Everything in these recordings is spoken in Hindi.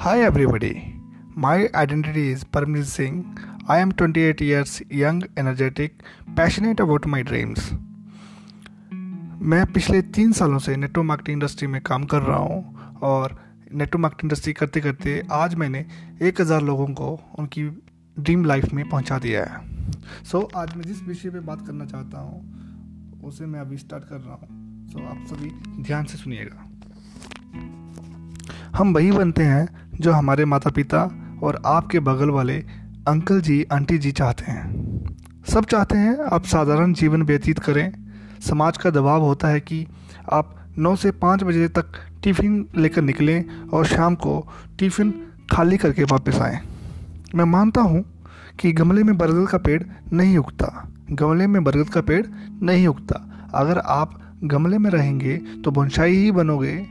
Hi everybody. My identity is Parmjit Singh. I am 28 years young, energetic, passionate about my dreams. मैं पिछले तीन सालों से नेटवर्क मार्केटिंग इंडस्ट्री में काम कर रहा हूँ और नेटवर्क मार्केटिंग इंडस्ट्री करते करते आज मैंने एक हज़ार लोगों को उनकी ड्रीम लाइफ में पहुँचा दिया है सो so, आज मैं जिस विषय पे बात करना चाहता हूँ उसे मैं अभी स्टार्ट कर रहा हूँ सो so, आप सभी ध्यान से सुनिएगा हम वही बनते हैं जो हमारे माता पिता और आपके बगल वाले अंकल जी, आंटी जी चाहते हैं। सब चाहते हैं आप साधारण जीवन व्यतीत करें। समाज का दबाव होता है कि आप नौ से पाँच बजे तक टिफ़िन लेकर निकलें और शाम को टिफ़िन खाली करके वापस आएँ। मैं मानता हूँ कि गमले में बरगद का पेड़ नहीं उगता। गमले में बरगद का पेड़ नहीं उगता। अगर आप गमले में रहेंगे तो बोनसाई ही बनोगे।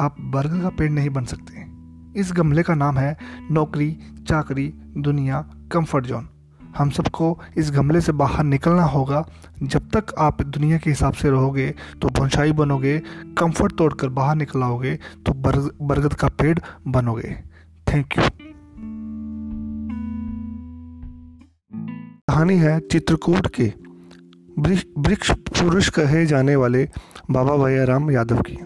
आप बरगद का पेड़ नहीं बन सकते। इस गमले का नाम है नौकरी, चाकरी, दुनिया कंफर्ट जोन हम सबको इस गमले से बाहर निकलना होगा। जब तक आप दुनिया के हिसाब से रहोगे तो बोनसाई बनोगे कंफर्ट तोड़कर बाहर निकलाओगे तो बरगद का पेड़ बनोगे। थैंक यू कहानी है चित्रकूट के। वृक्ष पुरुष कहे जाने वाले बाबा भैया राम यादव की।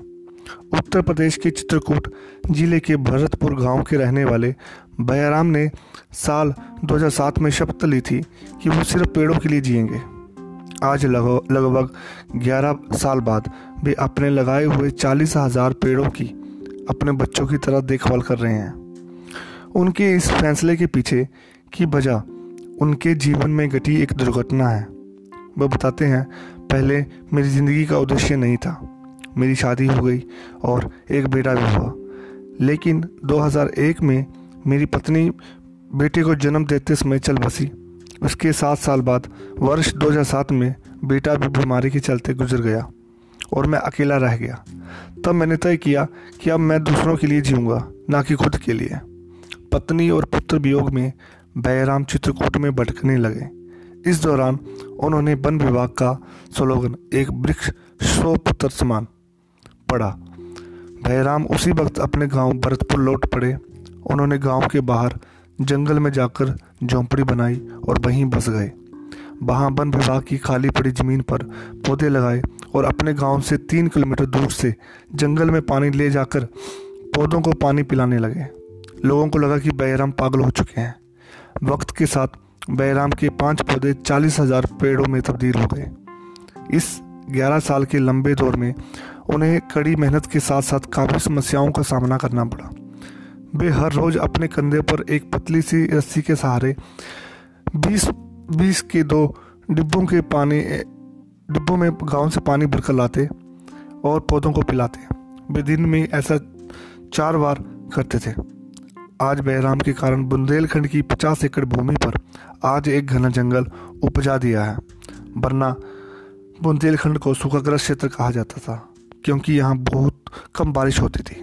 उत्तर प्रदेश के चित्रकूट ज़िले के भरतपुर गाँव के रहने वाले बयाराम ने साल 2007 में शपथ ली थी कि वो सिर्फ़ पेड़ों के लिए जिएँगे। आज लगभग 11 साल बाद वे अपने लगाए हुए चालीस हज़ार पेड़ों की अपने बच्चों की तरह देखभाल कर रहे हैं। उनके इस फैसले के पीछे की वजह उनके जीवन में घटी एक दुर्घटना है। वह बताते हैं, पहले मेरी ज़िंदगी का उद्देश्य नहीं था। मेरी शादी हो गई और एक बेटा भी हुआ। लेकिन 2001 में मेरी पत्नी बेटे को जन्म देते समय चल बसी। उसके सात साल बाद वर्ष 2007 में बेटा भी बीमारी के चलते गुजर गया और मैं अकेला रह गया। तब मैंने तय किया कि अब मैं दूसरों के लिए जीऊँगा, ना कि खुद के लिए। पत्नी और पुत्र वियोग में बैराम चित्रकूट में भटकने लगे। इस दौरान उन्होंने वन विभाग का स्लोगन, एक वृक्ष सौ पुत्र समान पड़ा भैराम उसी वक्त अपने गाँव भरतपुर लौट पड़े। उन्होंने गाँव के बाहर जंगल में जाकर झोंपड़ी बनाई और वहीं बस गए। वहाँ वन विभाग की खाली पड़ी ज़मीन पर पौधे लगाए और अपने गाँव से तीन किलोमीटर दूर से जंगल में पानी ले जाकर पौधों को पानी पिलाने लगे। लोगों को लगा कि बैराम पागल हो चुके हैं। वक्त के साथ बैराम के पाँच पौधे चालीस हज़ार पेड़ों में तब्दील हो गए। इस ग्यारह साल के लंबे दौर में उन्हें कड़ी मेहनत के साथ साथ काफ़ी समस्याओं का सामना करना पड़ा। वे हर रोज़ अपने कंधे पर एक पतली सी रस्सी के सहारे बीस बीस के दो डिब्बों के पानी, डिब्बों में गाँव से पानी भरकर लाते और पौधों को पिलाते। वे दिन में ऐसा चार बार करते थे। आज बहराम के कारण बुंदेलखंड की पचास एकड़ भूमि पर आज एक घना जंगल उपजा दिया है, वरना बुंदेलखंड को सूखाग्रस्त क्षेत्र कहा जाता था। क्योंकि यहाँ बहुत कम बारिश होती थी।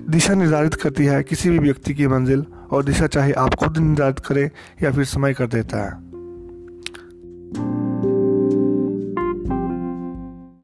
दिशा निर्धारित करती है किसी भी व्यक्ति की मंजिल और दिशा चाहे आप खुद निर्धारित करें या फिर समय कर देता है।